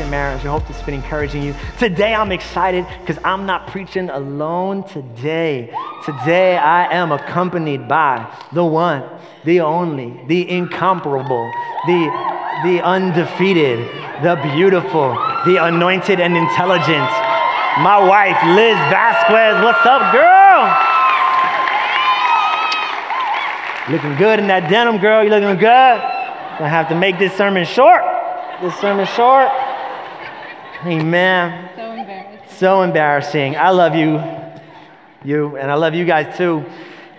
Sex marriage. I hope this has been encouraging you. Today I'm excited because I'm not preaching alone today. Today I am accompanied by the one, the only, the incomparable, the, the undefeated, the beautiful, the anointed and intelligent. My wife, Liz Vasquez. What's up, girl? Looking good in that denim, girl. You looking good? Gonna have to make this sermon short. This sermon short. Amen. So embarrassed. So embarrassing. I love you, you, and I love you guys too.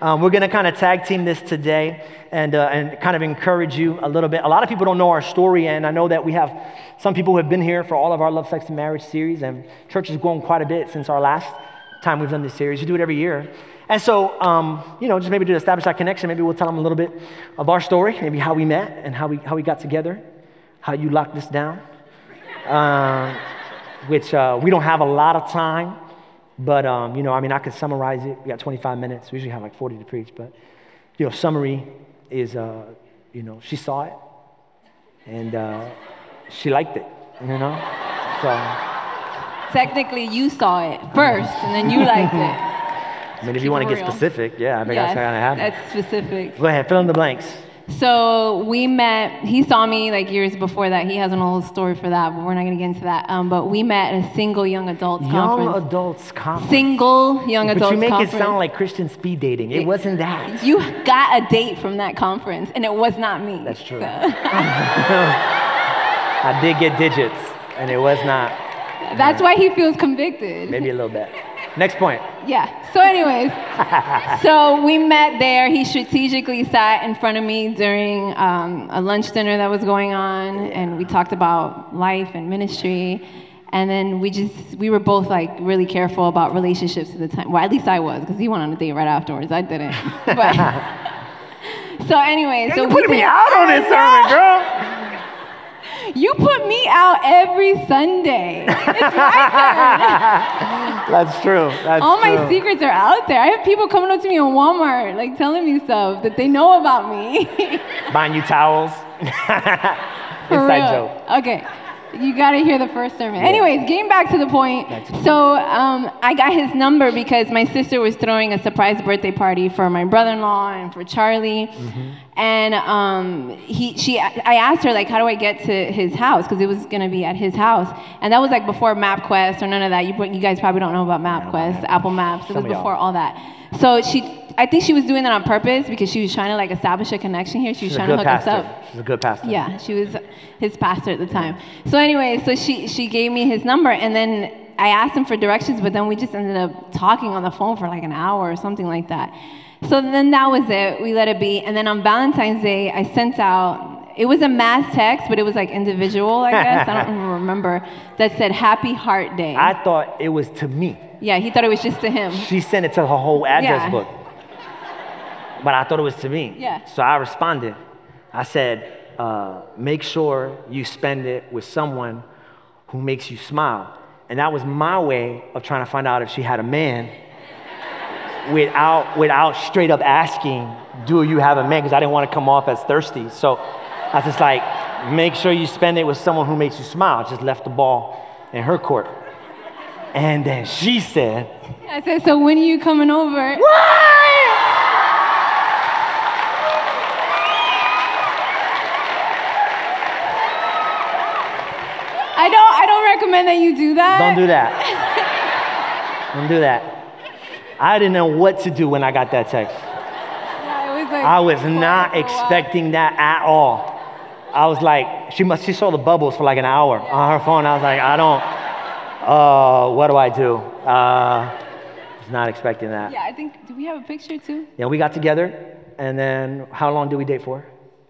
Um, we're going to kind of tag team this today and, uh, and kind of encourage you a little bit. A lot of people don't know our story, and I know that we have some people who have been here for all of our Love, Sex, and Marriage series, and church has grown quite a bit since our last time we've done this series. We do it every year. And so, um, you know, just maybe to establish that connection, maybe we'll tell them a little bit of our story, maybe how we met and how we, how we got together, how you locked this down. Um, which uh, we don't have a lot of time, but um, you know, I mean, I could summarize it. We got 25 minutes. We usually have like 40 to preach, but you know, summary is, uh, you know, she saw it and uh, she liked it. You know, so Technically, you saw it first, and then you liked it. I mean, if you want to get specific, yeah, I think Yes, that's kind of happened. that's specific. Go ahead, fill in the blanks. So we met. He saw me like years before that. He has an old story for that, but we're not gonna get into that. Um, but we met at a single young adults Young conference. adults conference. single young but adults you make conference. it sound like Christian speed dating. It wasn't that. you got a date from that conference, and it was not me. That's true. So- I did get digits, and it was not. that's why he feels convicted. Maybe a little bit. Next point. Yeah. So, anyways, so we met there. He strategically sat in front of me during um, a lunch dinner that was going on, and we talked about life and ministry. And then we just we were both like really careful about relationships at the time. Well, at least I was, because he went on a date right afterwards. I didn't. But so anyway, so you we putting me out on this sermon, girl. You put me out every Sunday. It's my turn. That's true. That's All my true. secrets are out there. I have people coming up to me in Walmart, like telling me stuff that they know about me. Buying you towels. For Inside real. joke. Okay. You gotta hear the first sermon. Anyways, getting back to the point. So um, I got his number because my sister was throwing a surprise birthday party for my brother-in-law and for Charlie. Mm-hmm. And um, he, she, I asked her like, how do I get to his house? Because it was gonna be at his house, and that was like before MapQuest or none of that. You, you guys probably don't know about MapQuest, Apple Maps. It was before all that. So she, I think she was doing that on purpose because she was trying to like establish a connection here. She was She's trying to hook us up. She's a good pastor. Yeah, she was his pastor at the time. So anyway, so she she gave me his number, and then I asked him for directions, but then we just ended up talking on the phone for like an hour or something like that. So then that was it. We let it be, and then on Valentine's Day, I sent out. It was a mass text, but it was like individual, I guess. I don't even remember. That said "Happy Heart Day." I thought it was to me. yeah, he thought it was just to him. She sent it to her whole address Yeah. book. But I thought it was to me. Yeah. So I responded. I said, uh, make sure you spend it with someone who makes you smile. And that was my way of trying to find out if she had a man without, without straight up asking, do you have a man? Because I didn't want to come off as thirsty. So I was just like, make sure you spend it with someone who makes you smile. Just left the ball in her court. And then she said, I said, "So when are you coming over?" I don't. I don't recommend that you do that. Don't do that. Don't do that. I didn't know what to do when I got that text. Yeah, was like I was not for a while. expecting that at all. I was like, she must, she saw the bubbles for like an hour on her phone. I was like, I don't, uh, what do I do? Uh, was not expecting that. Yeah, I think. Do we have a picture too? Yeah, we got together, and then how long did we date for?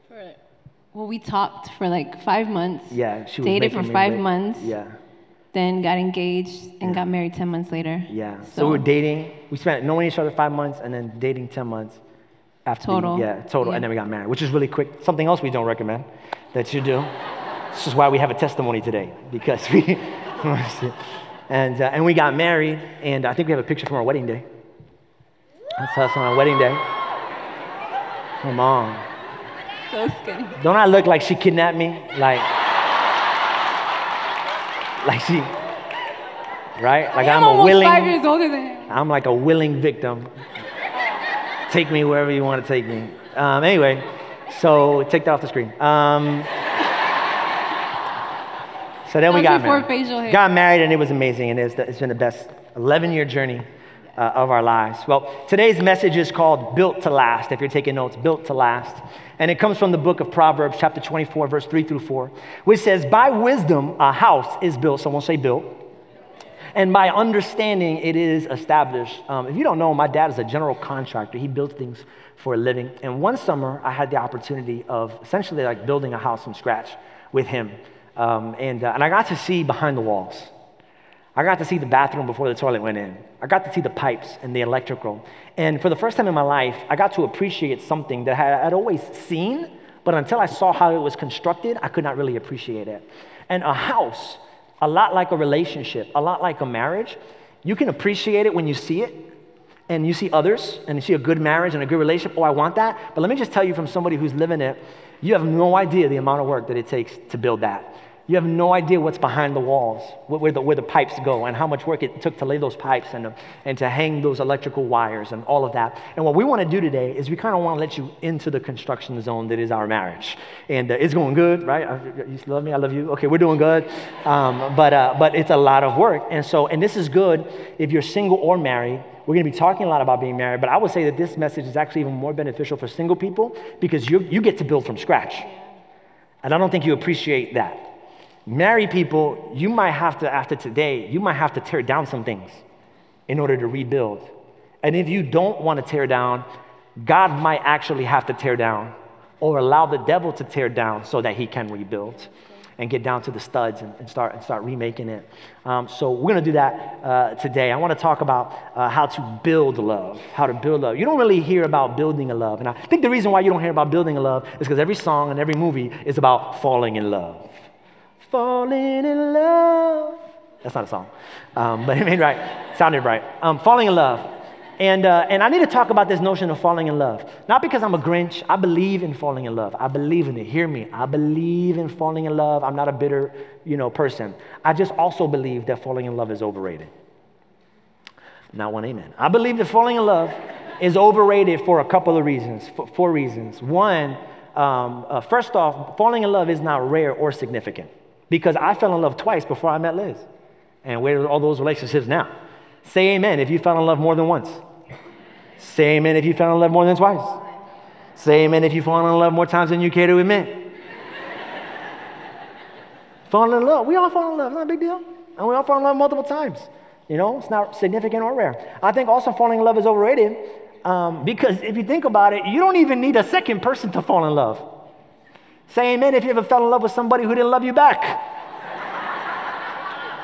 For, Well, we talked for like five months. Yeah, she was dated for five months. Yeah. Then got engaged and got married 10 months later. Yeah. So, we were dating. We spent knowing each other five months and then dating 10 months after. the- Total. yeah, total. Yeah. And then we got married, which is really quick. Something else we don't recommend that you do. this is why we have a testimony today because we. and, uh, and we got married, and I think we have a picture from our wedding day. That's us on our wedding day. Come on. So skinny. Don't I look like she kidnapped me? Like, like she, right? Like I'm, I'm a willing, five years older than him. I'm like a willing victim. take me wherever you want to take me. Um, anyway, so take that off the screen. Um, so then we got married. facial hair. Got married, and it was amazing, and it's, it's been the best 11 year journey uh, of our lives. Well, today's message is called Built to Last. If you're taking notes, Built to Last. And it comes from the book of Proverbs, chapter 24, verse 3 through 4, which says, By wisdom a house is built. Someone say built. And by understanding, it is established. Um, if you don't know, my dad is a general contractor. He builds things for a living. And one summer, I had the opportunity of essentially like building a house from scratch with him. Um, and, uh, and I got to see behind the walls. I got to see the bathroom before the toilet went in. I got to see the pipes and the electrical. And for the first time in my life, I got to appreciate something that I had always seen, but until I saw how it was constructed, I could not really appreciate it. And a house, a lot like a relationship, a lot like a marriage, you can appreciate it when you see it and you see others and you see a good marriage and a good relationship. Oh, I want that. But let me just tell you from somebody who's living it, you have no idea the amount of work that it takes to build that. You have no idea what's behind the walls, where the, where the pipes go, and how much work it took to lay those pipes and, to- and to hang those electrical wires and all of that. And what we want to do today is we kind of want to let you into the construction zone that is our marriage. And uh, it's going good, right? Uh, You love me? I love you. Okay, we're doing good. Um, but, uh, but it's a lot of work. And so, and this is good if you're single or married. We're going to be talking a lot about being married, but I would say that this message is actually even more beneficial for single people because you, you get to build from scratch. And I don't think you appreciate that. Married people, you might have to, after today, you might have to tear down some things in order to rebuild. And if you don't want to tear down, God might actually have to tear down or allow the devil to tear down so that he can rebuild and get down to the studs and, and start, and start remaking it. Um, so we're going to do that uh, today. I want to talk about uh, how to build love, how to build love. You don't really hear about building a love. And I think the reason why you don't hear about building a love is because every song and every movie is about falling in love falling in love. That's not a song, um, but it made right. Sounded right. Um, falling in love. And, uh, and I need to talk about this notion of falling in love. Not because I'm a Grinch. I believe in falling in love. I believe in it. Hear me. I believe in falling in love. I'm not a bitter, you know, person. I just also believe that falling in love is overrated. Not one amen. I believe that falling in love is overrated for a couple of reasons. For four reasons. One, um, uh, first off, falling in love is not rare or significant because I fell in love twice before I met Liz. And where are all those relationships now? Say amen if you fell in love more than once. Say amen if you fell in love more than twice. Say amen if you fall in love more times than you care to admit. Falling in love. We all fall in love. It's Not a big deal. And we all fall in love multiple times. You know, it's not significant or rare. I think also falling in love is overrated um, because if you think about it, you don't even need a second person to fall in love. Say amen if you ever fell in love with somebody who didn't love you back.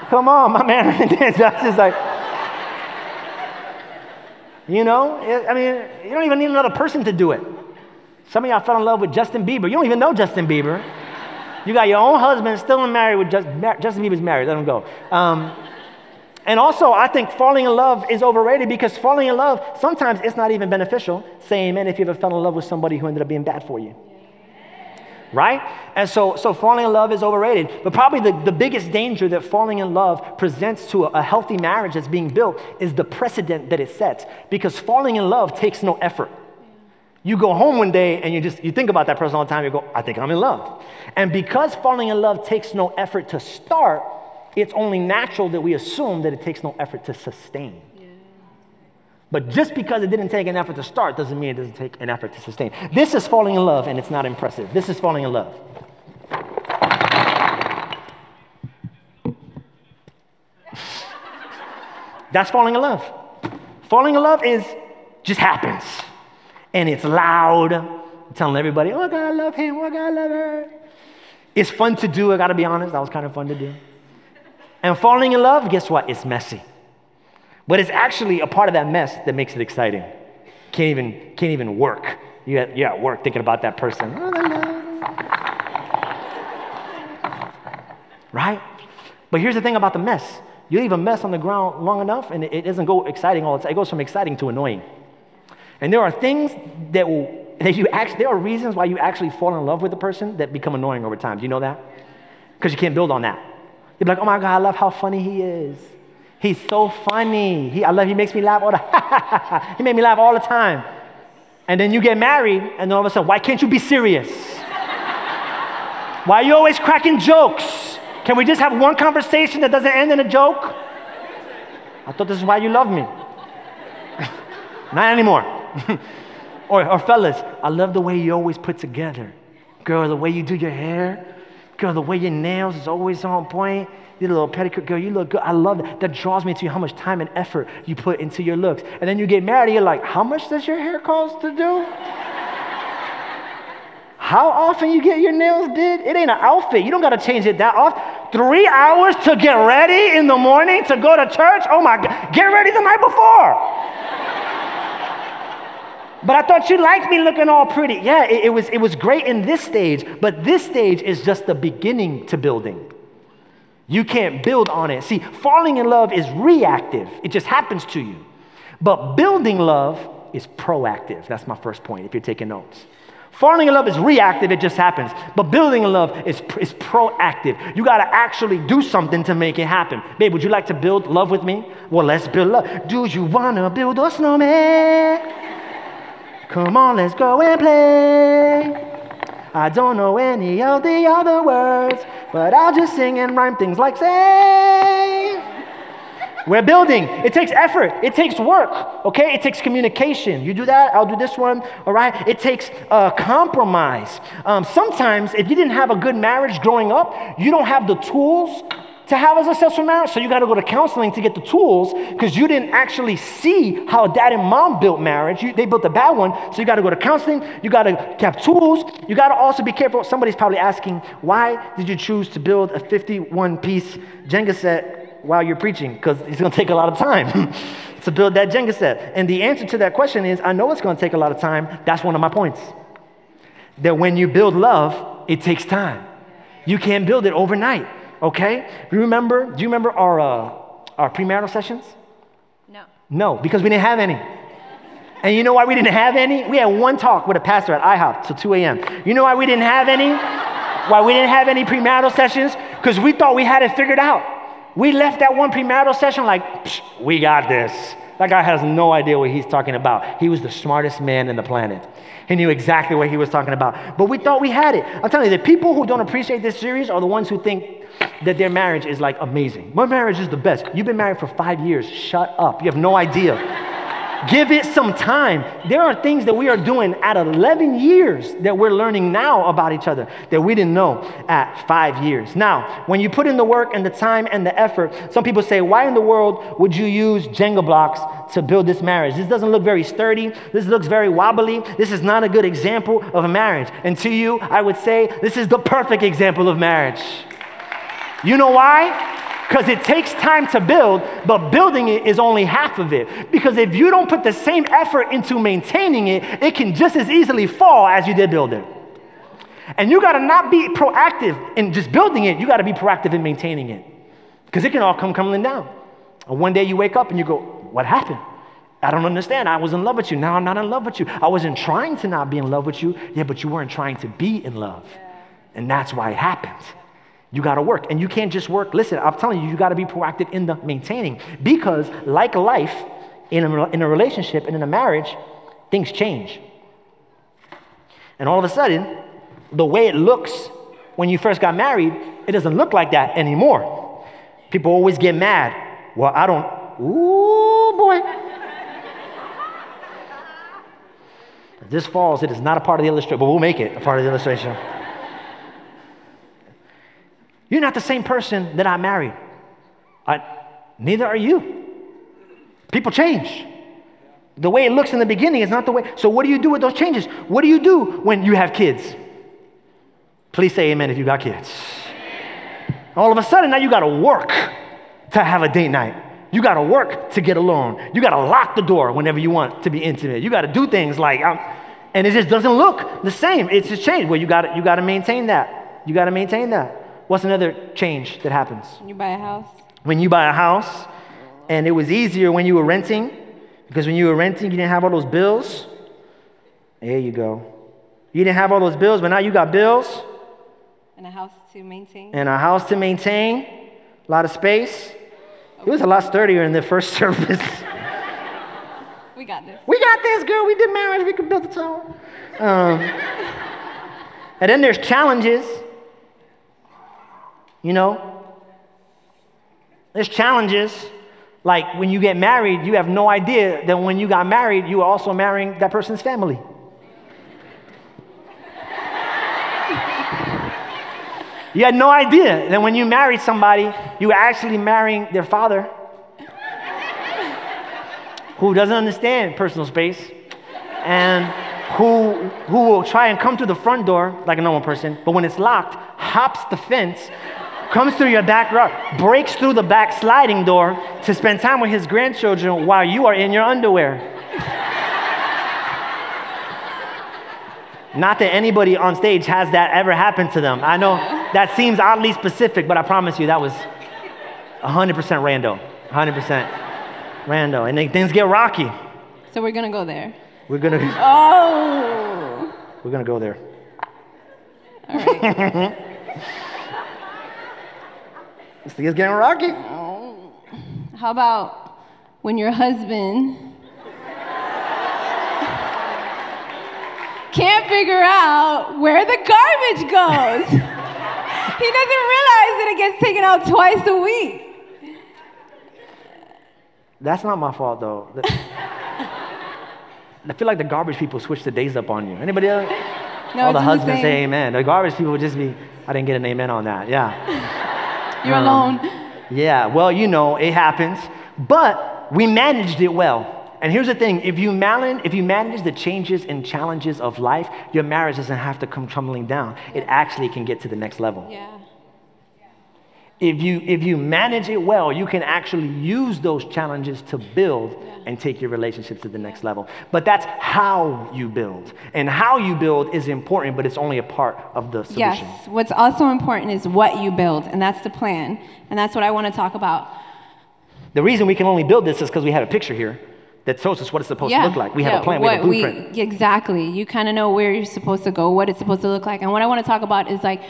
Come on, my man. That's just like, you know, I mean, you don't even need another person to do it. Some of y'all fell in love with Justin Bieber. You don't even know Justin Bieber. You got your own husband still married with just, Justin Bieber's married. Let him go. Um, and also, I think falling in love is overrated because falling in love, sometimes it's not even beneficial. Say amen if you ever fell in love with somebody who ended up being bad for you. Right? And so, so falling in love is overrated. But probably the, the biggest danger that falling in love presents to a, a healthy marriage that's being built is the precedent that it sets. Because falling in love takes no effort. You go home one day and you just you think about that person all the time, you go, I think I'm in love. And because falling in love takes no effort to start, it's only natural that we assume that it takes no effort to sustain. But just because it didn't take an effort to start doesn't mean it doesn't take an effort to sustain. This is falling in love and it's not impressive. This is falling in love. That's falling in love. Falling in love is just happens. And it's loud, telling everybody, oh God, I love him, oh God, I love her. It's fun to do, I gotta be honest, that was kind of fun to do. And falling in love, guess what? It's messy. But it's actually a part of that mess that makes it exciting. Can't even, can't even work. You're at, you're at work thinking about that person. Right? But here's the thing about the mess. You leave a mess on the ground long enough and it, doesn't go exciting all the time. It goes from exciting to annoying. And there are things that will that you actually there are reasons why you actually fall in love with a person that become annoying over time. Do you know that? Because you can't build on that. You're like, oh my God, I love how funny he is. He's so funny. He, I love he makes me laugh all the he made me laugh all the time. And then you get married, and all of a sudden, why can't you be serious? why are you always cracking jokes? Can we just have one conversation that doesn't end in a joke? I thought this is why you love me. Not anymore. or, or fellas, I love the way you always put together. Girl, the way you do your hair. Girl, the way your nails is always on point. You little pedicure, girl, you look good. I love that. That draws me to you how much time and effort you put into your looks. And then you get married, you're like, how much does your hair cost to do? how often you get your nails did? It ain't an outfit. You don't got to change it that often. Three hours to get ready in the morning to go to church? Oh my God. Get ready the night before. But I thought you liked me looking all pretty. Yeah, it, it, was, it was great in this stage, but this stage is just the beginning to building. You can't build on it. See, falling in love is reactive, it just happens to you. But building love is proactive. That's my first point if you're taking notes. Falling in love is reactive, it just happens. But building in love is, is proactive. You gotta actually do something to make it happen. Babe, would you like to build love with me? Well, let's build love. Do you wanna build a snowman? Come on, let's go and play. I don't know any of the other words, but I'll just sing and rhyme things like say. We're building. It takes effort. It takes work. Okay? It takes communication. You do that, I'll do this one. All right? It takes uh, compromise. Um, sometimes, if you didn't have a good marriage growing up, you don't have the tools to have as a successful marriage. So you got to go to counseling to get the tools because you didn't actually see how dad and mom built marriage. You, they built a bad one. So you got to go to counseling. You got to have tools. You got to also be careful. Somebody's probably asking, why did you choose to build a 51 piece Jenga set while you're preaching? Because it's going to take a lot of time to build that Jenga set. And the answer to that question is, I know it's going to take a lot of time. That's one of my points. That when you build love, it takes time. You can't build it overnight. Okay? You remember? Do you remember our, uh, our premarital sessions? No. No, because we didn't have any. And you know why we didn't have any? We had one talk with a pastor at IHOP till 2 a.m. You know why we didn't have any? why we didn't have any premarital sessions? Because we thought we had it figured out. We left that one premarital session like, we got this. That guy has no idea what he's talking about. He was the smartest man in the planet. He knew exactly what he was talking about. But we thought we had it. I'm telling you, the people who don't appreciate this series are the ones who think that their marriage is like amazing. My marriage is the best. You've been married for five years. Shut up. You have no idea. Give it some time. There are things that we are doing at 11 years that we're learning now about each other that we didn't know at five years. Now, when you put in the work and the time and the effort, some people say, Why in the world would you use Jenga blocks to build this marriage? This doesn't look very sturdy. This looks very wobbly. This is not a good example of a marriage. And to you, I would say, This is the perfect example of marriage. You know why? Because it takes time to build, but building it is only half of it. Because if you don't put the same effort into maintaining it, it can just as easily fall as you did build it. And you gotta not be proactive in just building it, you gotta be proactive in maintaining it. Because it can all come crumbling down. And one day you wake up and you go, What happened? I don't understand. I was in love with you. Now I'm not in love with you. I wasn't trying to not be in love with you. Yeah, but you weren't trying to be in love. And that's why it happened. You got to work. And you can't just work. Listen, I'm telling you, you got to be proactive in the maintaining. Because, like life, in a, in a relationship and in a marriage, things change. And all of a sudden, the way it looks when you first got married, it doesn't look like that anymore. People always get mad. Well, I don't, ooh, boy. this falls, it is not a part of the illustration, but we'll make it a part of the illustration. You're not the same person that I married. I, neither are you. People change. The way it looks in the beginning is not the way. So, what do you do with those changes? What do you do when you have kids? Please say amen if you got kids. All of a sudden, now you got to work to have a date night. You gotta work to get alone. You gotta lock the door whenever you want to be intimate. You gotta do things like, um, and it just doesn't look the same. It's just changed. Well, you gotta, you gotta maintain that. You gotta maintain that. What's another change that happens? When you buy a house. When you buy a house, and it was easier when you were renting, because when you were renting, you didn't have all those bills. There you go. You didn't have all those bills, but now you got bills And a house to maintain. and a house to maintain, a lot of space. It was a lot sturdier in the first service. We got this. we got this, girl. We did marriage. We could build a tower. Um, and then there's challenges. You know, there's challenges. Like when you get married, you have no idea that when you got married, you were also marrying that person's family. You had no idea that when you married somebody, you were actually marrying their father who doesn't understand personal space and who, who will try and come to the front door like a normal person, but when it's locked, hops the fence, comes through your back door, breaks through the back sliding door to spend time with his grandchildren while you are in your underwear. Not that anybody on stage has that ever happened to them. I know that seems oddly specific, but I promise you that was 100% rando. 100% rando. And then things get rocky. So we're gonna go there. We're gonna, Oh. we're gonna go there. All right. This thing is getting rocky. How about when your husband can't figure out where the garbage goes? he doesn't realize that it gets taken out twice a week. That's not my fault though. I feel like the garbage people switch the days up on you. Anybody else? No, All the husbands same. say amen. The garbage people would just be, I didn't get an amen on that. Yeah. You're Um, alone. Yeah, well, you know, it happens, but we managed it well. And here's the thing if you, manage, if you manage the changes and challenges of life, your marriage doesn't have to come tumbling down. It actually can get to the next level. Yeah. If you, if you manage it well, you can actually use those challenges to build and take your relationship to the next level. But that's how you build. And how you build is important, but it's only a part of the solution. Yes. What's also important is what you build, and that's the plan. And that's what I want to talk about. The reason we can only build this is because we had a picture here that tells us what it's supposed to look like. We have yeah, a plan, we have a blueprint. exactly. You kind of know where you're supposed to go, what it's supposed to look like. And what I want to talk about is like,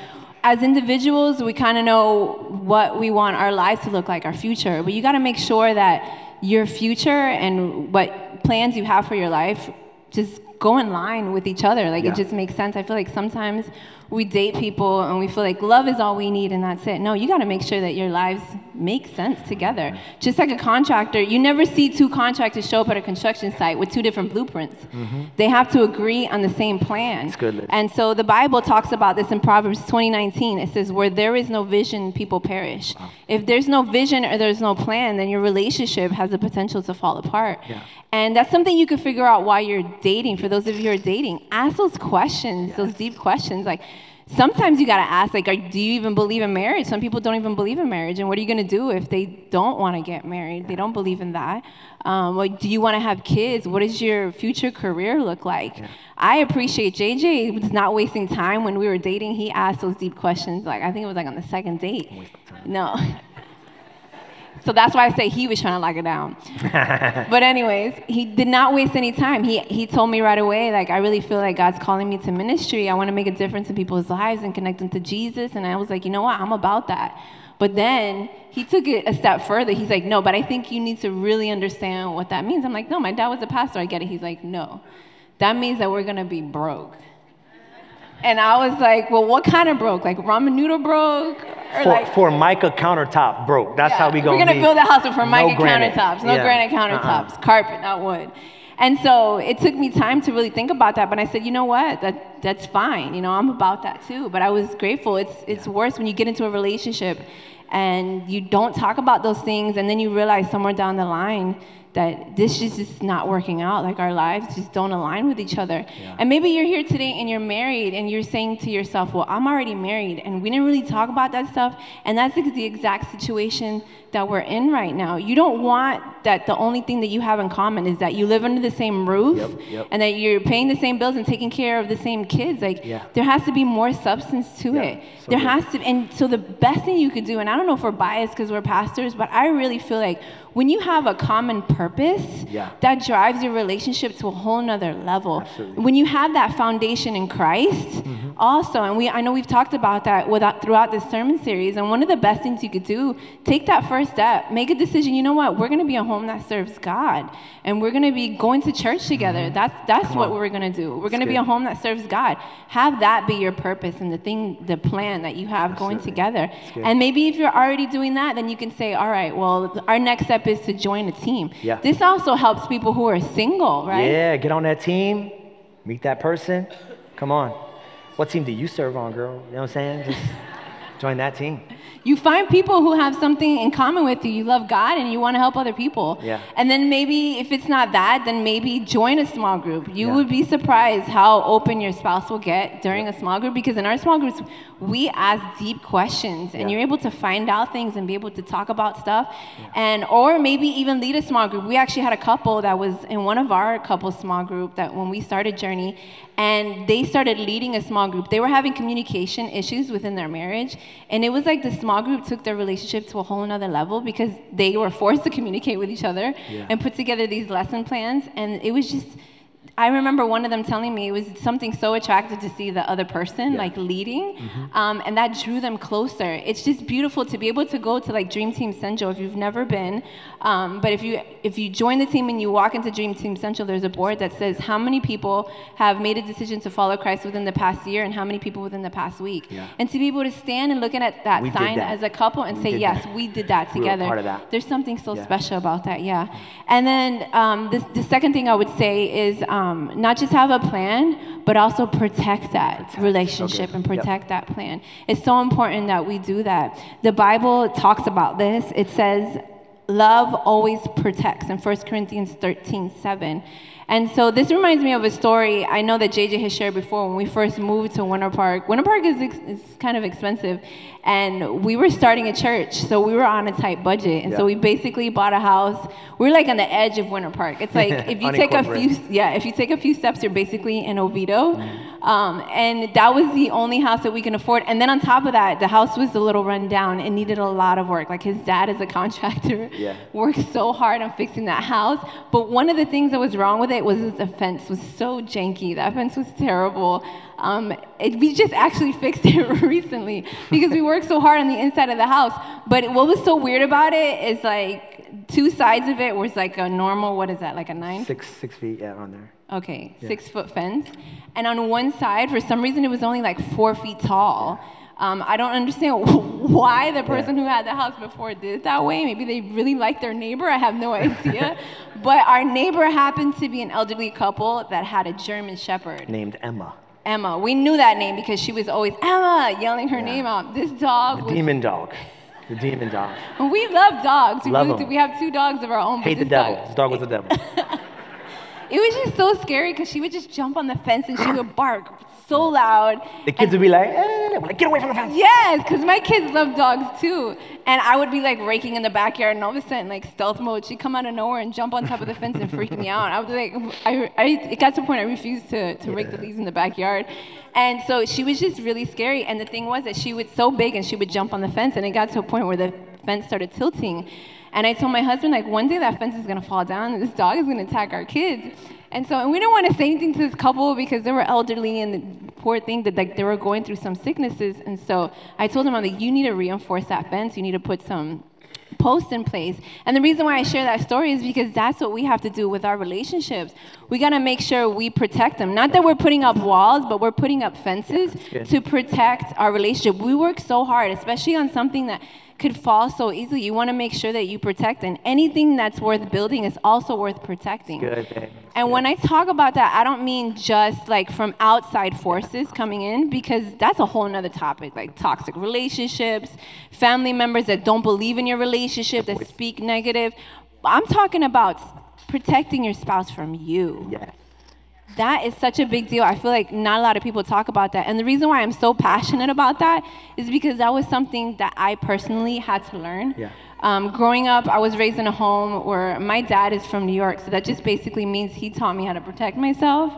as individuals, we kind of know what we want our lives to look like, our future. But you got to make sure that your future and what plans you have for your life just go in line with each other. Like Yeah. it just makes sense. I feel like sometimes we date people and we feel like love is all we need and that's it. No, you got to make sure that your lives make sense together. Just like a contractor, you never see two contractors show up at a construction site with two different blueprints. Mm-hmm. They have to agree on the same plan. That's good, And so the Bible talks about this in Proverbs 20:19. It says, "Where there is no vision, people perish." If there's no vision or there's no plan, then your relationship has the potential to fall apart. Yeah. And that's something you can figure out while you're dating. For those of you who are dating, ask those questions, those deep questions. Like sometimes you gotta ask, like, are, do you even believe in marriage? Some people don't even believe in marriage. And what are you gonna do if they don't want to get married? They don't believe in that. Um, like, do you want to have kids? What does your future career look like? I appreciate JJ was not wasting time when we were dating. He asked those deep questions. Like I think it was like on the second date. No. So that's why I say he was trying to lock it down. but anyways, he did not waste any time. He he told me right away, like I really feel like God's calling me to ministry. I want to make a difference in people's lives and connect them to Jesus. And I was like, you know what? I'm about that. But then he took it a step further. He's like, no, but I think you need to really understand what that means. I'm like, no, my dad was a pastor. I get it. He's like, no, that means that we're gonna be broke. And I was like, well, what kind of broke? Like ramen noodle broke? Or For, like Formica countertop broke. That's how we go. We're gonna build a house with Formica granite. countertops, no Yeah. granite Uh-uh. countertops, carpet, not wood. And so it took me time to really think about that. But I said, you know what? That that's fine. You know, I'm about that too. But I was grateful. It's it's worse when you get into a relationship and you don't talk about those things, and then you realize somewhere down the line that this is just not working out. Like our lives just don't align with each other. And maybe you're here today and you're married and you're saying to yourself, well, I'm already married and we didn't really talk about that stuff. And that's the exact situation that we're in right now. You don't want that the only thing that you have in common is that you live under the same roof Yep, yep. and that you're paying the same bills and taking care of the same kids. Like Yeah. there has to be more substance to Yeah, it. so there good. has to and so the best thing you could do and I don't know if we're biased because we're pastors, but I really feel like when you have a common purpose, Yeah. that drives your relationship to a whole nother level. Absolutely. When you have that foundation in Christ, mm-hmm. also, and we I know we've talked about that without, throughout this sermon series, and one of the best things you could do, take that first step, make a decision. You know what? We're going to be a home that serves God, and we're going to be going to church together. Mm-hmm. That's that's what on. we're going to do. We're going to be a home that serves God. Have that be your purpose and the thing, the plan that you have going together. And maybe if you're already doing that, then you can say, all right, well, our next step is to join a team. Yeah. This also helps people who are single, right? Yeah, get on that team, meet that person. Come on. What team do you serve on, girl? You know what I'm saying? Just join that team. You find people who have something in common with you. You love God and you want to help other people. Yeah. And then maybe if it's not that, then maybe join a small group. You Yeah. would be surprised how open your spouse will get during a small group because in our small groups, we ask deep questions and Yeah. you're able to find out things and be able to talk about stuff. And or maybe even lead a small group. We actually had a couple that was in one of our couple small group that when we started Journey and they started leading a small group. They were having communication issues within their marriage, and it was like the small group took their relationship to a whole another level because they were forced to communicate with each other Yeah. and put together these lesson plans, and it was just. I remember one of them telling me it was something so attractive to see the other person Yeah. like leading, um, and that drew them closer. It's just beautiful to be able to go to like Dream Team Central if you've never been. Um, but if you if you join the team and you walk into Dream Team Central, there's a board that says how many people have made a decision to follow Christ within the past year and how many people within the past week. Yeah. And to be able to stand and looking at that We sign that. as a couple and We say, yes, that. we did that We together. part of that. There's something so Yeah. special about that, yeah. And then um, this, the second thing I would say is um, not just have a plan, but also protect that Protect. relationship good. and Yep. protect that plan. It's so important that we do that. The Bible talks about this. It says, love always protects in 1 Corinthians 13, 7. And so this reminds me of a story I know that JJ has shared before when we first moved to Winter Park. Winter Park is, ex- is kind of expensive, and we were starting a church, so we were on a tight budget. And so we basically bought a house. We were like on the edge of Winter Park. It's like if you take a few, yeah, if you take a few steps, you're basically in Oviedo. Um, and that was the only house that we can afford. And then on top of that, the house was a little run down. It needed a lot of work. Like his dad is a contractor, Yeah. worked so hard on fixing that house. But one of the things that was wrong with it was the fence was so janky. That fence was terrible. Um, it, we just actually fixed it recently because we worked so hard on the inside of the house. But what was so weird about it is like two sides of it was like a normal, what is that, like a nine? Six six feet, yeah, on there. Okay, six foot fence. And on one side, for some reason, it was only like four feet tall. Um, I don't understand why the person who had the house before did it that way. Maybe they really liked their neighbor. I have no idea. but our neighbor happened to be an elderly couple that had a German Shepherd, Named Emma. Emma. We knew that name because she was always Emma yelling her Yeah. name out. This dog The was. demon dog. The demon dog. We love dogs. We Love really do. 'em. We have two dogs of our own. Hate the devil. dog- This dog was the devil. It was just so scary because she would just jump on the fence and she would bark so loud. The kids would be like, eh, like, get away from the fence. Yes, because my kids love dogs too. And I would be like raking in the backyard, and all of a sudden, like stealth mode, she'd come out of nowhere and jump on top of the fence and freak me out. I was like, I, I, it got to a point I refused to, to rake the leaves in the backyard. And so she was just really scary. And the thing was that she was so big and she would jump on the fence, and it got to a point where the fence started tilting. And I told my husband, like, one day that fence is gonna fall down and this dog is gonna attack our kids. And so, and we didn't want to say anything to this couple because they were elderly and the poor thing that like they were going through some sicknesses. And so I told them, I'm like, you need to reinforce that fence. You need to put some posts in place. And the reason why I share that story is because that's what we have to do with our relationships. We got to make sure we protect them. Not that we're putting up walls, but we're putting up fences good. to protect our relationship. We work so hard, especially on something that could fall so easily. You want to make sure that you protect, and anything that's worth building is also worth protecting. Good, babe. And when I talk about that, I don't mean just like from outside forces coming in, because that's a whole nother topic, like toxic relationships, family members that don't believe in your relationship, that speak negative. I'm talking about protecting your spouse from you. Yeah. That is such a big deal. I feel like not a lot of people talk about that. And the reason why I'm so passionate about that is because that was something that I personally had to learn. Yeah. Um, growing up, I was raised in a home where my dad is from New York, so that just basically means he taught me how to protect myself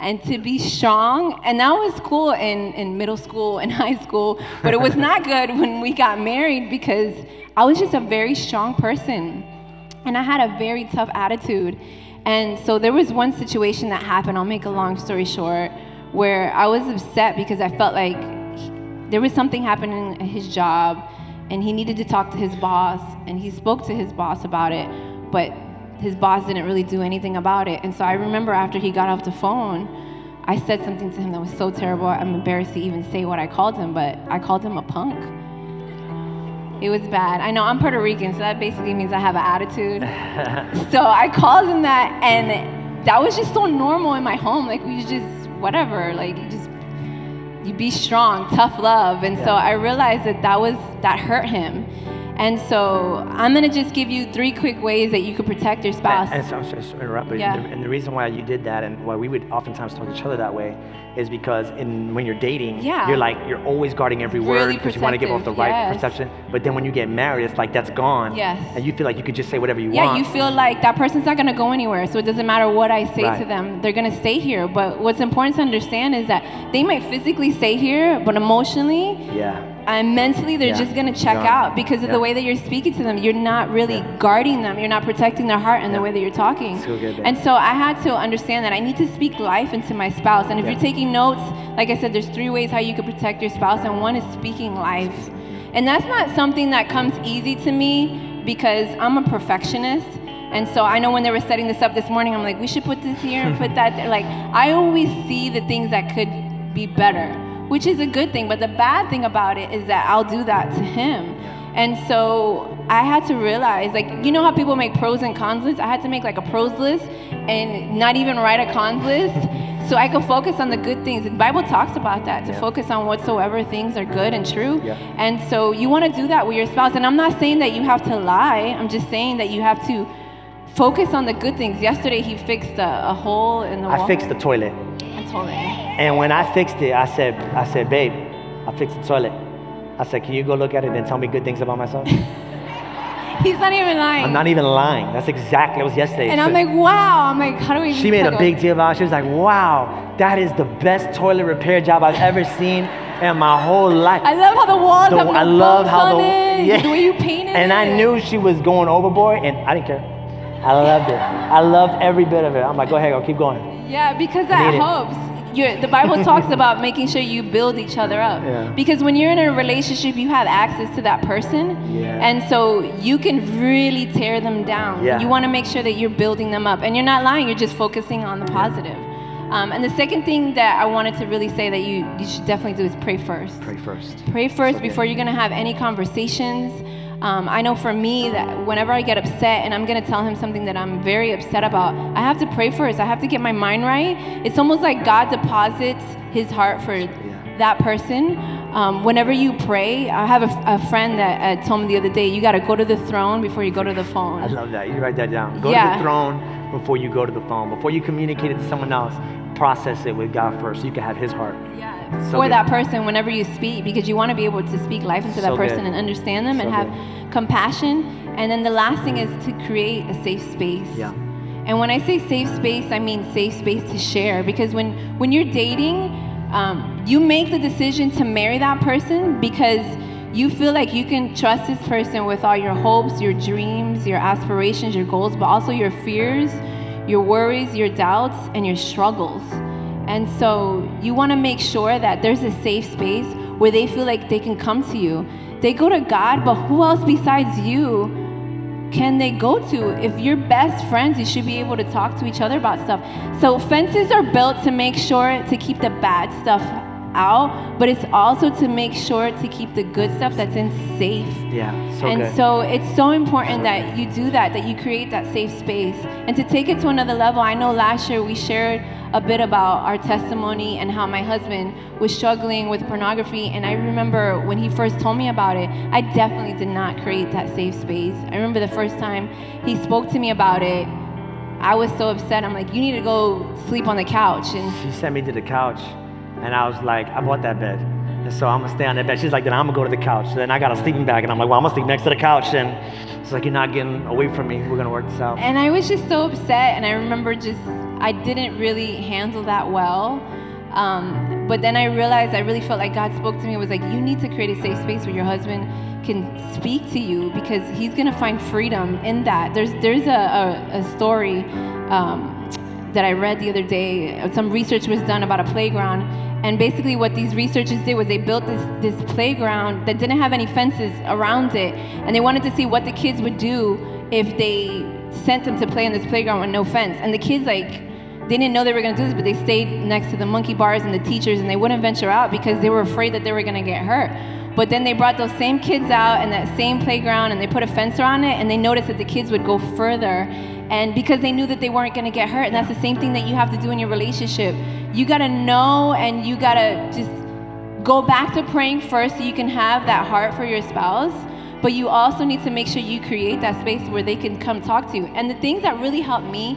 and to be strong. And that was cool in, in middle school and high school, but it was not good when we got married because I was just a very strong person and I had a very tough attitude. And so there was one situation that happened, I'll make a long story short, where I was upset because I felt like he- there was something happening at his job and he needed to talk to his boss and he spoke to his boss about it, but his boss didn't really do anything about it. And so I remember after he got off the phone, I said something to him that was so terrible. I'm embarrassed to even say what I called him, but I called him a punk. It was bad. I know I'm Puerto Rican, so that basically means I have an attitude. so I called him that, and that was just so normal in my home. Like we just whatever. Like you just you be strong, tough love. And so I realized that that was that hurt him. And so I'm gonna just give you three quick ways that you could protect your spouse. And so I'm sorry to interrupt, but Yeah. the, and the reason why you did that and why we would oftentimes talk to each other that way is because in when you're dating, Yeah. you're like you're always guarding every word because you want to give off the protective, right yes. perception. But then when you get married, it's like that's gone. Yes. And you feel like you could just say whatever you yeah, want. Yeah, you feel like that person's not gonna go anywhere, so it doesn't matter what I say to them, they're gonna stay here. But what's important to understand is that they might physically stay here, but emotionally yeah. And mentally they're Yeah. just gonna check Gone. out because of Yeah. the way that you're speaking to them. You're not really Yeah. guarding them. You're not protecting their heart in the way that you're talking. So good, and so I had to understand that I need to speak life into my spouse. And if Yeah. you're taking notes, like I said, there's three ways how you can protect your spouse, and one is speaking life. And that's not something that comes easy to me because I'm a perfectionist. And so I know when they were setting this up this morning, I'm like, we should put this here and put that there. Like, I always see the things that could be better, which is a good thing. But the bad thing about it is that I'll do that to him. And so I had to realize, like, you know how people make pros and cons lists? I had to make like a pros list and not even write a cons list so I could focus on the good things. The Bible talks about that, to Yeah. focus on whatsoever things are good and true. Yeah. And so you want to do that with your spouse. And I'm not saying that you have to lie, I'm just saying that you have to focus on the good things. Yesterday, he fixed a, a hole in the wall. I fixed the toilet. And when I fixed it, I said, I said, babe, I fixed the toilet. I said, can you go look at it and tell me good things about myself? He's not even lying. I'm not even lying. That's exactly, it was yesterday. and So- I'm like, wow. I'm like, how do we? She made a big deal about it. She was like, wow, that is the best toilet repair job I've ever seen in my whole life. I love how the walls The- have no I love how the- it, yeah. the way you painted and it. I knew she was going overboard, and I didn't care. I loved it. I loved every bit of it. I'm like, go ahead, go, keep going. Yeah, because that helps. You're, the Bible talks about making sure you build each other up. Yeah. Because when you're in a relationship, you have access to that person. Yeah. And so you can really tear them down. Yeah. You want to make sure that you're building them up. And you're not lying, you're just focusing on the positive. Um, and the second thing that I wanted to really say that you, you should definitely do is pray first. Pray first. Pray first Okay. before you're gonna have any conversations. Um, I know for me that whenever I get upset and I'm gonna tell him something that I'm very upset about, I have to pray first. I have to get my mind right. It's almost like God deposits his heart for that person. Um, whenever you pray, I have a, a friend that uh, told me the other day, you gotta go to the throne before you go to the phone. I love that. You write that down. Go to the throne before you go to the phone. Before you communicate it to someone else, process it with God first so you can have his heart. Yeah, So for good. that person whenever you speak because you want to be able to speak life into that So person good. and understand them and So have compassion. And then the last thing is to create a safe space. Yeah. And when I say safe space, I mean safe space to share because when when you're dating, um, you make the decision to marry that person because you feel like you can trust this person with all your hopes, your dreams, your aspirations, your goals, but also your fears, your worries, your doubts, and your struggles. And so you want to make sure that there's a safe space where they feel like they can come to you. They go to God, but who else besides you can they go to? If you're best friends, you should be able to talk to each other about stuff. So fences are built to make sure to keep the bad stuff out, but it's also to make sure to keep the good stuff that's in safe. Yeah, so and good. so it's so important that you do that, that you create that safe space. And to take it to another level, I know last year we shared a bit about our testimony and how my husband was struggling with pornography. And I remember when he first told me about it, I definitely did not create that safe space. I remember the first time he spoke to me about it, I was so upset. I'm like, you need to go sleep on the couch. And She sent me to the couch, and I was like, I bought that bed. And so I'm gonna stay on that bed. She's like, then I'm gonna go to the couch. Then I got a sleeping bag, and I'm like, well, I'm gonna sleep next to the couch. And it's like, you're not getting away from me. We're gonna work this out. And I was just so upset, and I remember just, I didn't really handle that well. Um, but then I realized I really felt like God spoke to me. It was like, you need to create a safe space where your husband can speak to you because he's gonna find freedom in that. There's there's a, a, a story um, that I read the other day. Some research was done about a playground, and basically what these researchers did was they built this this playground that didn't have any fences around it, and they wanted to see what the kids would do if they sent them to play in this playground with no fence. And the kids like they didn't know they were going to do this, but they stayed next to the monkey bars and the teachers, and they wouldn't venture out because they were afraid that they were going to get hurt. But then they brought those same kids out in that same playground and they put a fence around it, and they noticed that the kids would go further. And because they knew that they weren't going to get hurt, and that's the same thing that you have to do in your relationship. You got to know and you got to just go back to praying first so you can have that heart for your spouse. But you also need to make sure you create that space where they can come talk to you. And the things that really helped me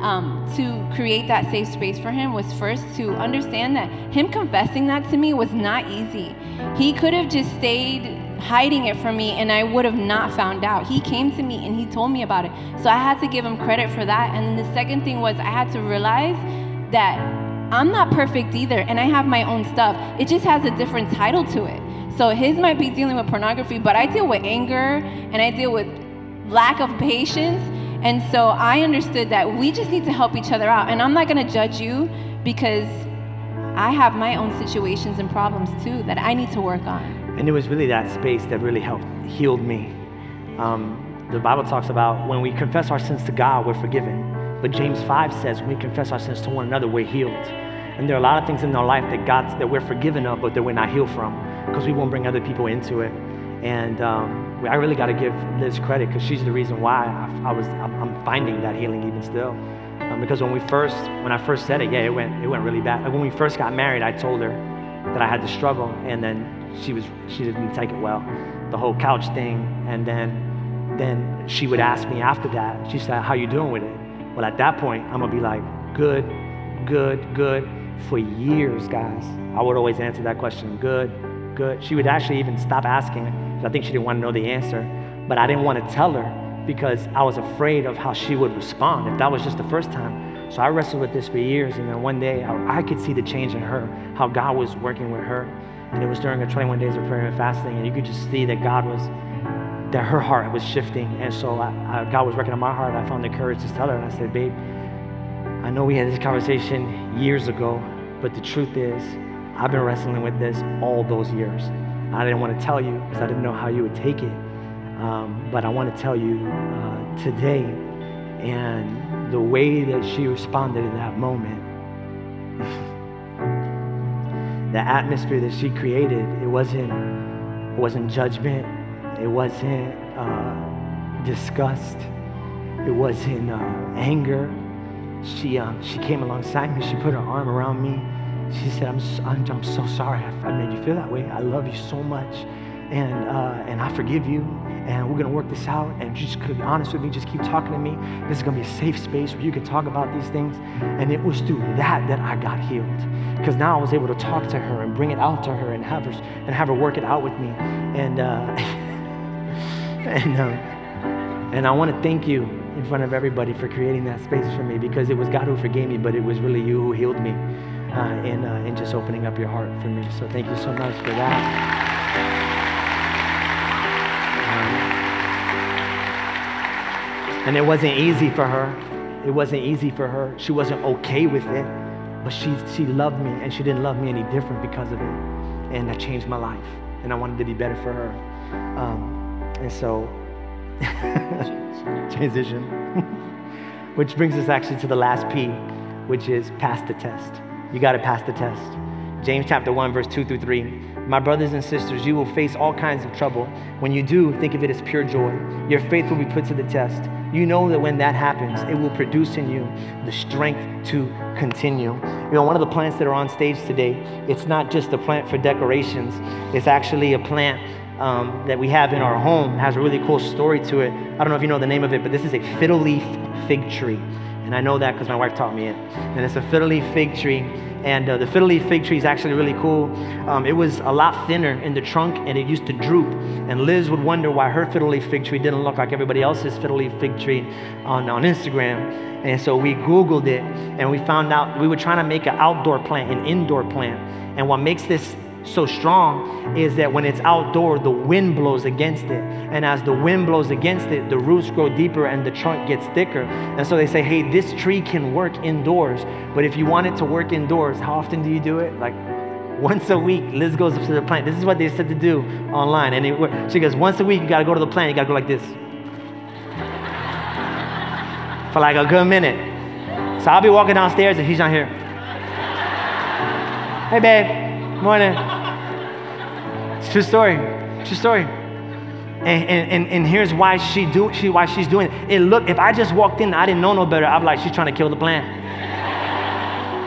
um, to create that safe space for him was first to understand that him confessing that to me was not easy. He could have just stayed hiding it from me and I would have not found out. He came to me and he told me about it. So I had to give him credit for that. And then the second thing was I had to realize that I'm not perfect either and I have my own stuff. It just has a different title to it. So his might be dealing with pornography, but I deal with anger and I deal with lack of patience and so I understood that we just need to help each other out. And I'm not going to judge you because I have my own situations and problems too that I need to work on. And it was really that space that really helped, healed me. Um, the Bible talks about when we confess our sins to God, we're forgiven. But James 5 says when we confess our sins to one another, we're healed. And there are a lot of things in our life that God that we're forgiven of, but that we're not healed from because we won't bring other people into it. And um, I really got to give Liz credit because she's the reason why I, I was I'm, I'm, finding that healing even still. Um, because when we first when I first said it, yeah, it went it went really bad. Like when we first got married, I told her that I had to struggle, and then she was she didn't take it well, the whole couch thing, and then then she would ask me after that. She said, "How you doing with it?" Well, at that point, I'm gonna be like, "Good, good, good." For years, guys, I would always answer that question, "Good, good." She would actually even stop asking I think she didn't want to know the answer, but I didn't want to tell her because I was afraid of how she would respond if that was just the first time. So I wrestled with this for years, and then one day I, I could see the change in her, how God was working with her. And it was during her 21 days of prayer and fasting, and you could just see that God was, that her heart was shifting. And so I, I, God was working on my heart. I found the courage to tell her, and I said, Babe, I know we had this conversation years ago, but the truth is, I've been wrestling with this all those years. I didn't want to tell you because I didn't know how you would take it. Um, but I want to tell you uh, today, and the way that she responded in that moment, the atmosphere that she created, it wasn't, it wasn't judgment, it wasn't uh, disgust, it wasn't uh, anger. She, um, she came alongside me, she put her arm around me, she said, I'm, I'm, I'm so sorry I, made you feel that way. I love you so much. And, uh, and I forgive you. And we're going to work this out. And just could be honest with me. Just keep talking to me. This is going to be a safe space where you can talk about these things. And it was through that that I got healed. Because now I was able to talk to her and bring it out to her and have her, and have her work it out with me. And, uh, and, um, and I want to thank you in front of everybody for creating that space for me because it was God who forgave me, but it was really you who healed me uh, and, uh, and just opening up your heart for me. So thank you so much for that. And it wasn't easy for her. It wasn't easy for her. She wasn't okay with it, but she, she loved me and she didn't love me any different because of it. And that changed my life. And I wanted to be better for her. Um, and so, transition. which brings us actually to the last P, which is pass the test. You got to pass the test. James chapter 1, verse 2 through 3. My brothers and sisters, you will face all kinds of trouble. When you do, think of it as pure joy. Your faith will be put to the test. You know that when that happens, it will produce in you the strength to continue. You know, one of the plants that are on stage today, it's not just a plant for decorations, it's actually a plant um, that we have in our home. It has a really cool story to it. I don't know if you know the name of it, but this is a fiddle leaf fig tree. And I know that because my wife taught me it. And it's a fiddle leaf fig tree. And uh, the fiddle leaf fig tree is actually really cool. Um, it was a lot thinner in the trunk and it used to droop. And Liz would wonder why her fiddle leaf fig tree didn't look like everybody else's fiddle leaf fig tree on, on Instagram. And so we Googled it and we found out we were trying to make an outdoor plant, an indoor plant. And what makes this so strong is that when it's outdoor, the wind blows against it. And as the wind blows against it, the roots grow deeper and the trunk gets thicker. And so they say, hey, this tree can work indoors. But if you want it to work indoors, how often do you do it? Like once a week, Liz goes up to the plant. This is what they said to do online. And it, she goes, once a week, you gotta go to the plant, you gotta go like this. For like a good minute. So I'll be walking downstairs and he's not here. Hey, babe. Morning. It's true story. True story. And, and, and, here's why she do she why she's doing it. It look if I just walked in, I didn't know no better. I'm like she's trying to kill the plant.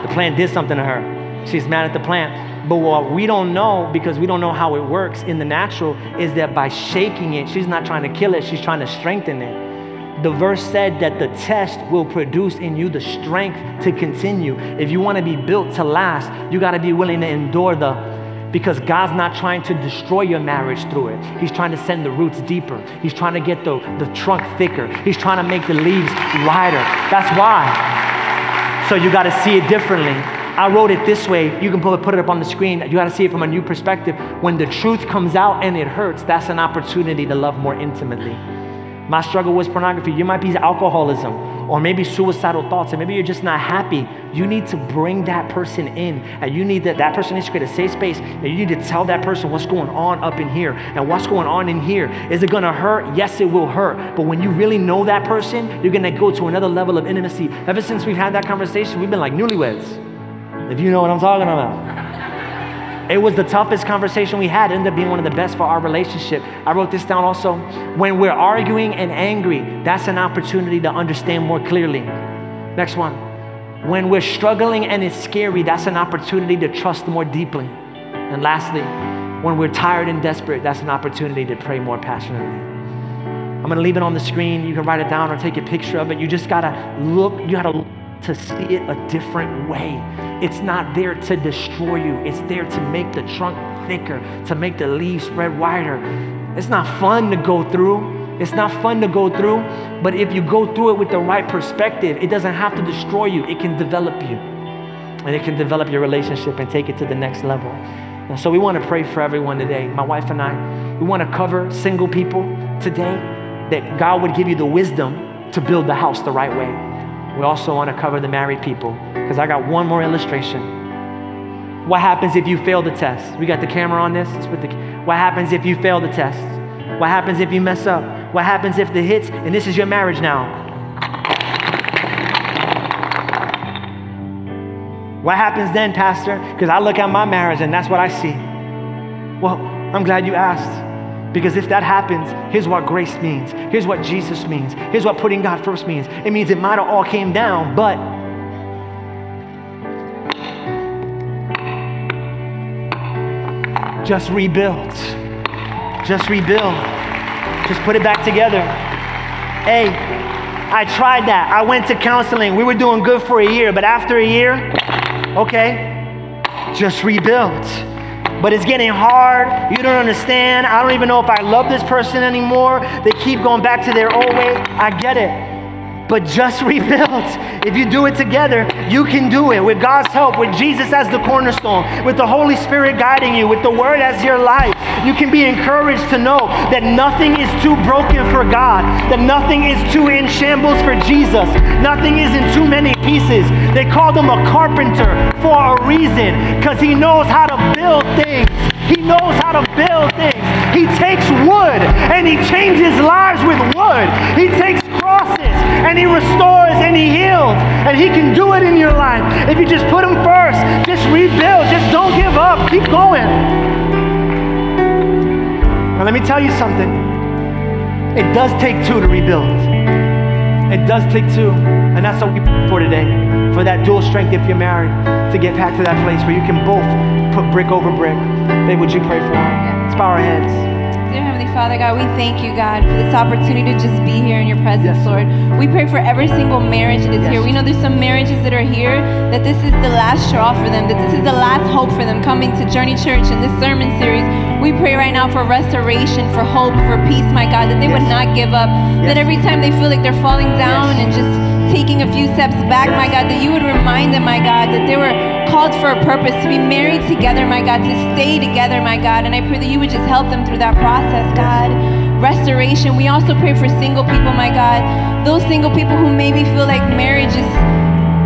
The plant did something to her. She's mad at the plant. But what we don't know, because we don't know how it works in the natural, is that by shaking it, she's not trying to kill it, she's trying to strengthen it the verse said that the test will produce in you the strength to continue. If you want to be built to last, you got to be willing to endure the because God's not trying to destroy your marriage through it. He's trying to send the roots deeper. He's trying to get the, the trunk thicker. He's trying to make the leaves wider. That's why. So you got to see it differently. I wrote it this way. You can put, put it up on the screen. You got to see it from a new perspective. When the truth comes out and it hurts, that's an opportunity to love more intimately. My struggle was pornography. You might be alcoholism or maybe suicidal thoughts, and maybe you're just not happy. You need to bring that person in, and you need that that person needs to create a safe space, and you need to tell that person what's going on up in here and what's going on in here. Is it gonna hurt? Yes, it will hurt. But when you really know that person, you're gonna go to another level of intimacy. Ever since we've had that conversation, we've been like newlyweds. If you know what I'm talking about. It was the toughest conversation we had, it ended up being one of the best for our relationship. I wrote this down also. When we're arguing and angry, that's an opportunity to understand more clearly. Next one. When we're struggling and it's scary, that's an opportunity to trust more deeply. And lastly, when we're tired and desperate, that's an opportunity to pray more passionately. I'm gonna leave it on the screen. You can write it down or take a picture of it. You just gotta look, you gotta to see it a different way. It's not there to destroy you, it's there to make the trunk thicker, to make the leaves spread wider. It's not fun to go through. It's not fun to go through, but if you go through it with the right perspective, it doesn't have to destroy you, it can develop you. And it can develop your relationship and take it to the next level. And so we want to pray for everyone today. My wife and I, we want to cover single people today that God would give you the wisdom to build the house the right way. We also want to cover the married people because I got one more illustration. What happens if you fail the test? We got the camera on this. The, what happens if you fail the test? What happens if you mess up? What happens if the hits, and this is your marriage now? What happens then, Pastor? Because I look at my marriage and that's what I see. Well, I'm glad you asked. Because if that happens, here's what grace means. Here's what Jesus means. Here's what putting God first means. It means it might have all came down, but just rebuild. Just rebuild. Just put it back together. Hey, I tried that. I went to counseling. We were doing good for a year, but after a year, okay, just rebuild but it's getting hard. You don't understand. I don't even know if I love this person anymore. They keep going back to their old way. I get it but just rebuild. If you do it together, you can do it with God's help, with Jesus as the cornerstone, with the Holy Spirit guiding you, with the Word as your life. You can be encouraged to know that nothing is too broken for God, that nothing is too in shambles for Jesus, nothing is in too many pieces. They called him a carpenter for a reason, because he knows how to build things. He knows how to build things. He takes wood and he changes lives with wood. He takes crosses and He restores and He heals. And He can do it in your life. If you just put Him first, just rebuild, just don't give up, keep going. Now, let me tell you something. It does take two to rebuild. It does take two. And that's what we pray for today. For that dual strength if you're married, to get back to that place where you can both put brick over brick. Babe, would you pray for us? Let's bow our heads. Father God, we thank you, God, for this opportunity to just be here in your presence, Yes. Lord. We pray for every single marriage that is Yes. here. We know there's some marriages that are here, that this is the last straw for them, that this is the last hope for them coming to Journey Church in this sermon series. We pray right now for restoration, for hope, for peace, my God, that they would not give up, that every time they feel like they're falling down Yes. and just taking a few steps back, my God, that you would remind them, my God, that they were called for a purpose, to be married together, my God, to stay together, my God. And I pray that you would just help them through that process, God. Restoration. We also pray for single people, my God. Those single people who maybe feel like marriage is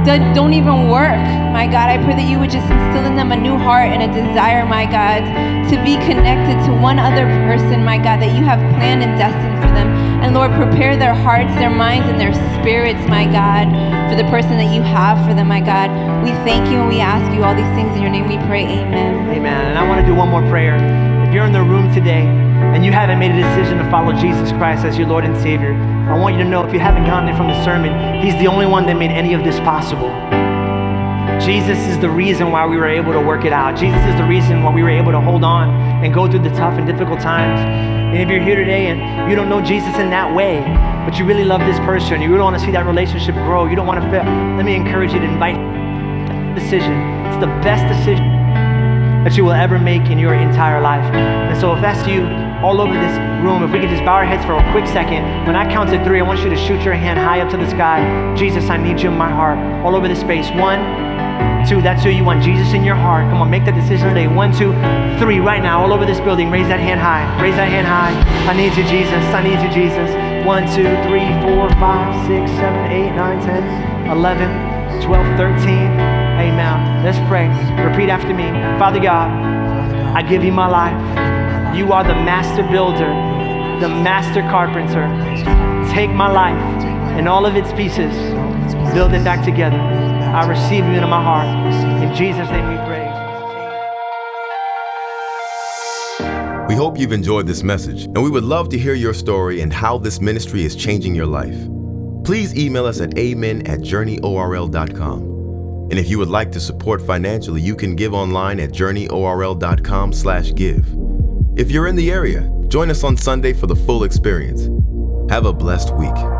that don't even work. My God, I pray that you would just instill in them a new heart and a desire, my God, to be connected to one other person, my God, that you have planned and destined for them. And Lord, prepare their hearts, their minds, and their spirits, my God, for the person that you have for them, my God. We thank you and we ask you all these things in your name. We pray, Amen. Amen. And I want to do one more prayer. If you're in the room today and you haven't made a decision to follow Jesus Christ as your Lord and Savior, I want you to know if you haven't gotten it from the sermon, He's the only one that made any of this possible. Jesus is the reason why we were able to work it out. Jesus is the reason why we were able to hold on and go through the tough and difficult times. And if you're here today and you don't know Jesus in that way, but you really love this person, you really want to see that relationship grow, you don't want to fail, let me encourage you to invite a decision. It's the best decision that you will ever make in your entire life. And so if that's you all over this room, if we could just bow our heads for a quick second. When I count to three, I want you to shoot your hand high up to the sky. Jesus, I need you in my heart. All over the space. One, two, that's who you want. Jesus in your heart. Come on, make that decision today. One, two, three, right now, all over this building. Raise that hand high. Raise that hand high. I need you, Jesus. I need you, Jesus. One, two, three, four, five, six, seven, eight, nine, ten, eleven, twelve, thirteen. Amen. Let's pray. Repeat after me. Father God, I give you my life. You are the master builder, the master carpenter. Take my life and all of its pieces, build it back together. I receive you into my heart. In Jesus' name we pray. We hope you've enjoyed this message, and we would love to hear your story and how this ministry is changing your life. Please email us at amen at journeyorl.com. And if you would like to support financially, you can give online at journeyorl.com slash give. If you're in the area, join us on Sunday for the full experience. Have a blessed week.